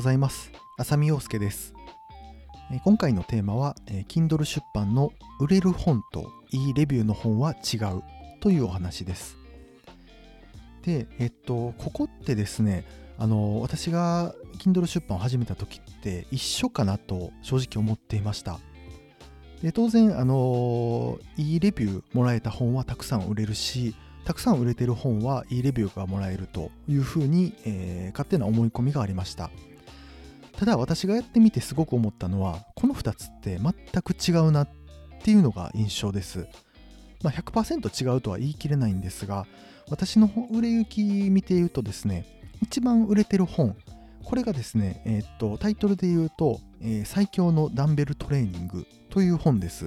ございます。浅見陽介です。今回のテーマは Kindle 出版の売れる本といいレビューの本は違うというお話です。でえっとここってですねあの私が Kindle 出版を始めた時って一緒かなと正直思っていました。で当然あのいいレビューもらえた本はたくさん売れるしたくさん売れてる本はいいレビューがもらえるというふうに、えー、勝手な思い込みがありました。ただ私がやってみてすごく思ったのはこの2つって全く違うなっていうのが印象です、まあ、100%違うとは言い切れないんですが私の売れ行き見て言うとですね一番売れてる本これがですね、えー、っとタイトルで言うと、えー、最強のダンベルトレーニングという本です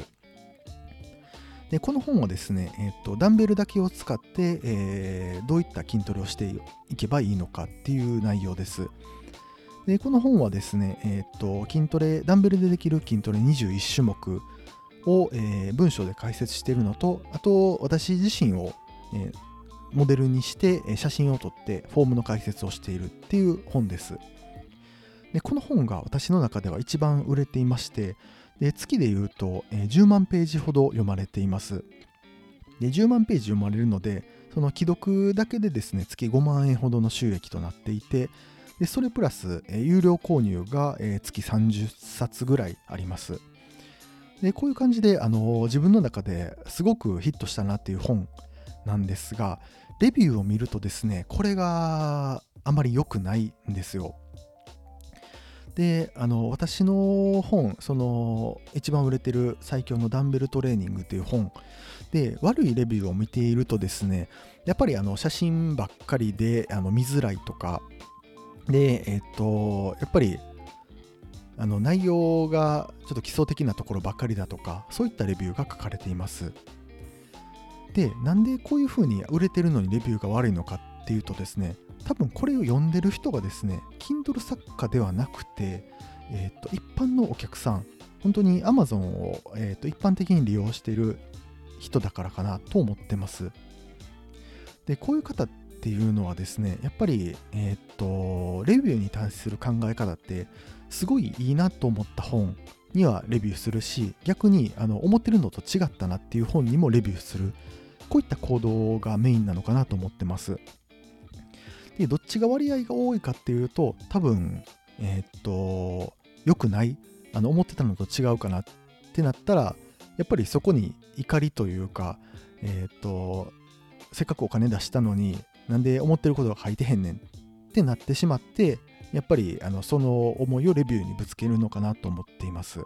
でこの本はですね、えーと、ダンベルだけを使って、えー、どういった筋トレをしていけばいいのかっていう内容です。でこの本はですね、えーと、筋トレ、ダンベルでできる筋トレ21種目を、えー、文章で解説しているのと、あと私自身を、えー、モデルにして写真を撮ってフォームの解説をしているっていう本です。でこの本が私の中では一番売れていまして、で月で言うと、えー、10万ページほど読まれています。で10万ページ読まれるので、その既読だけでですね、月5万円ほどの収益となっていて、でそれプラス、え、有料購入が、え、月30冊ぐらいあります。でこういう感じで、あの、自分の中ですごくヒットしたなっていう本なんですが、レビューを見るとですね、これがあまり良くないんですよ。であの私の本その一番売れてる最強のダンベルトレーニングっていう本で悪いレビューを見ているとですねやっぱりあの写真ばっかりであの見づらいとかでえっとやっぱりあの内容がちょっと基礎的なところばかりだとかそういったレビューが書かれています。でなんでこういうふうに売れてるのにレビューが悪いのかっていうとですね多分これを読んでる人がですね Kindle 作家ではなくて、えー、と一般のお客さん本当に Amazon を、えー、と一般的に利用している人だからかなと思ってます。でこういう方っていうのはですねやっぱり、えっ、とレビューに対する考え方ってすごいいいなと思った本にはレビューするし逆にあの思ってるのと違ったなっていう本にもレビューする。こういった行動がメインなのかなと思ってます。で、どっちが割合が多いかっていうと、多分、えー、っと、良くない、あの、思ってたのと違うかなってなったら、やっぱりそこに怒りというか、えー、っと、せっかくお金出したのに、なんで思ってることが書いてへんねんってなってしまって、やっぱりあのその思いをレビューにぶつけるのかなと思っています。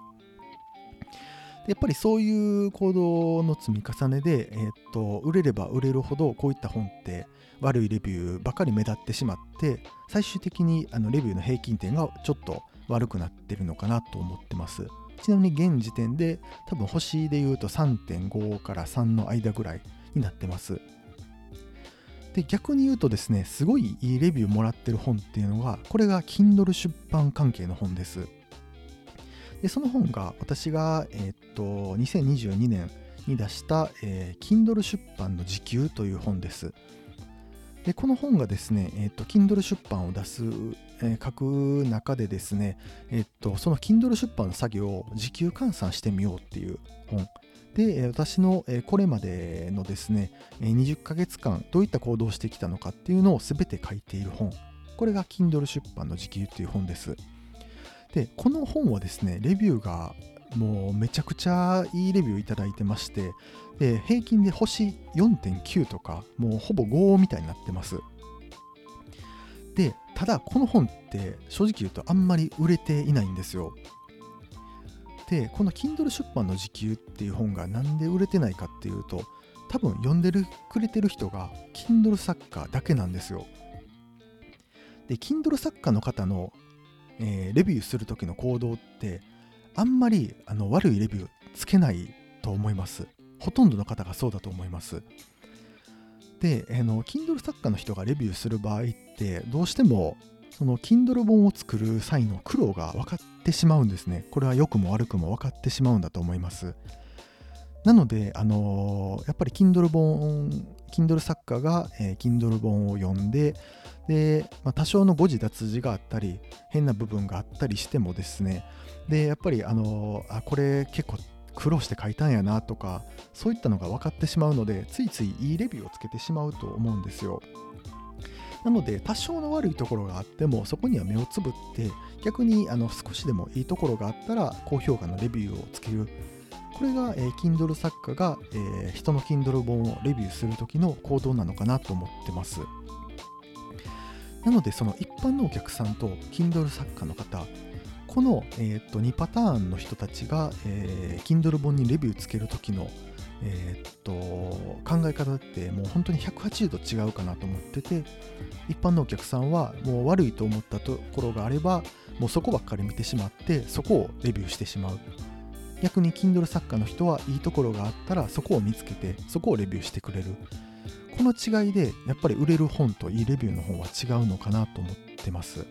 やっぱりそういう行動の積み重ねで、えー、と売れれば売れるほどこういった本って悪いレビューばかり目立ってしまって最終的にあのレビューの平均点がちょっと悪くなってるのかなと思ってますちなみに現時点で多分星で言うと3.5から3の間ぐらいになってますで逆に言うとですねすごいいいレビューもらってる本っていうのがこれが Kindle 出版関係の本ですでその本が私が、えー、っと2022年に出した、えー、Kindle 出版の時給という本ですでこの本がですね、えっ、ー、と、Kindle 出版を出す、えー、書く中でですね、えっ、と、その Kindle 出版の作業を時給換算してみようっていう本。で、私のこれまでのですね、20ヶ月間どういった行動をしてきたのかっていうのを全て書いている本。これが Kindle 出版の時給っていう本です。で、この本はですね、レビューがもうめちゃくちゃいいレビューいただいてまして、で平均で星4.9とかもうほぼ5みたいになってますでただこの本って正直言うとあんまり売れていないんですよでこの Kindle 出版の時給っていう本がなんで売れてないかっていうと多分読んでるくれてる人が Kindle 作家だけなんですよで Kindle 作家の方の、えー、レビューする時の行動ってあんまりあの悪いレビューつけないと思いますほとんどの方がそうだと思います。で、あの Kindle 作家の人がレビューする場合ってどうしてもその Kindle 本を作る際の苦労が分かってしまうんですね。これは良くも悪くも分かってしまうんだと思います。なので、あのーやっぱり Kindle 本 Kindle 作家が、えー Kindle 本を読んでで、まあ、多少の誤字脱字があったり変な部分があったりしてもですねでやっぱり、あのーあこれ結構苦労して書いたんやなとかそういったのが分かってしまうのでついついいいレビューをつけてしまうと思うんですよなので多少の悪いところがあってもそこには目をつぶって逆にあの少しでもいいところがあったら高評価のレビューをつける。これが、えー Kindle 作家が、えー人の Kindle 本をレビューする時の行動なのかなと思ってます。なのでその一般のお客さんと Kindle 作家の方この、えー、と2パターンの人たちが、えー Kindle 本にレビューつける時の、えーっと考え方ってもう本当に180度違うかなと思ってて一般のお客さんはもう悪いと思ったところがあればもうそこばっかり見てしまってそこをレビューしてしまう。逆に Kindle 作家の人はいいところがあったらそこを見つけてそこをレビューしてくれる。この違いでやっぱり売れる本といいレビューの本は違うのかなと思ってます。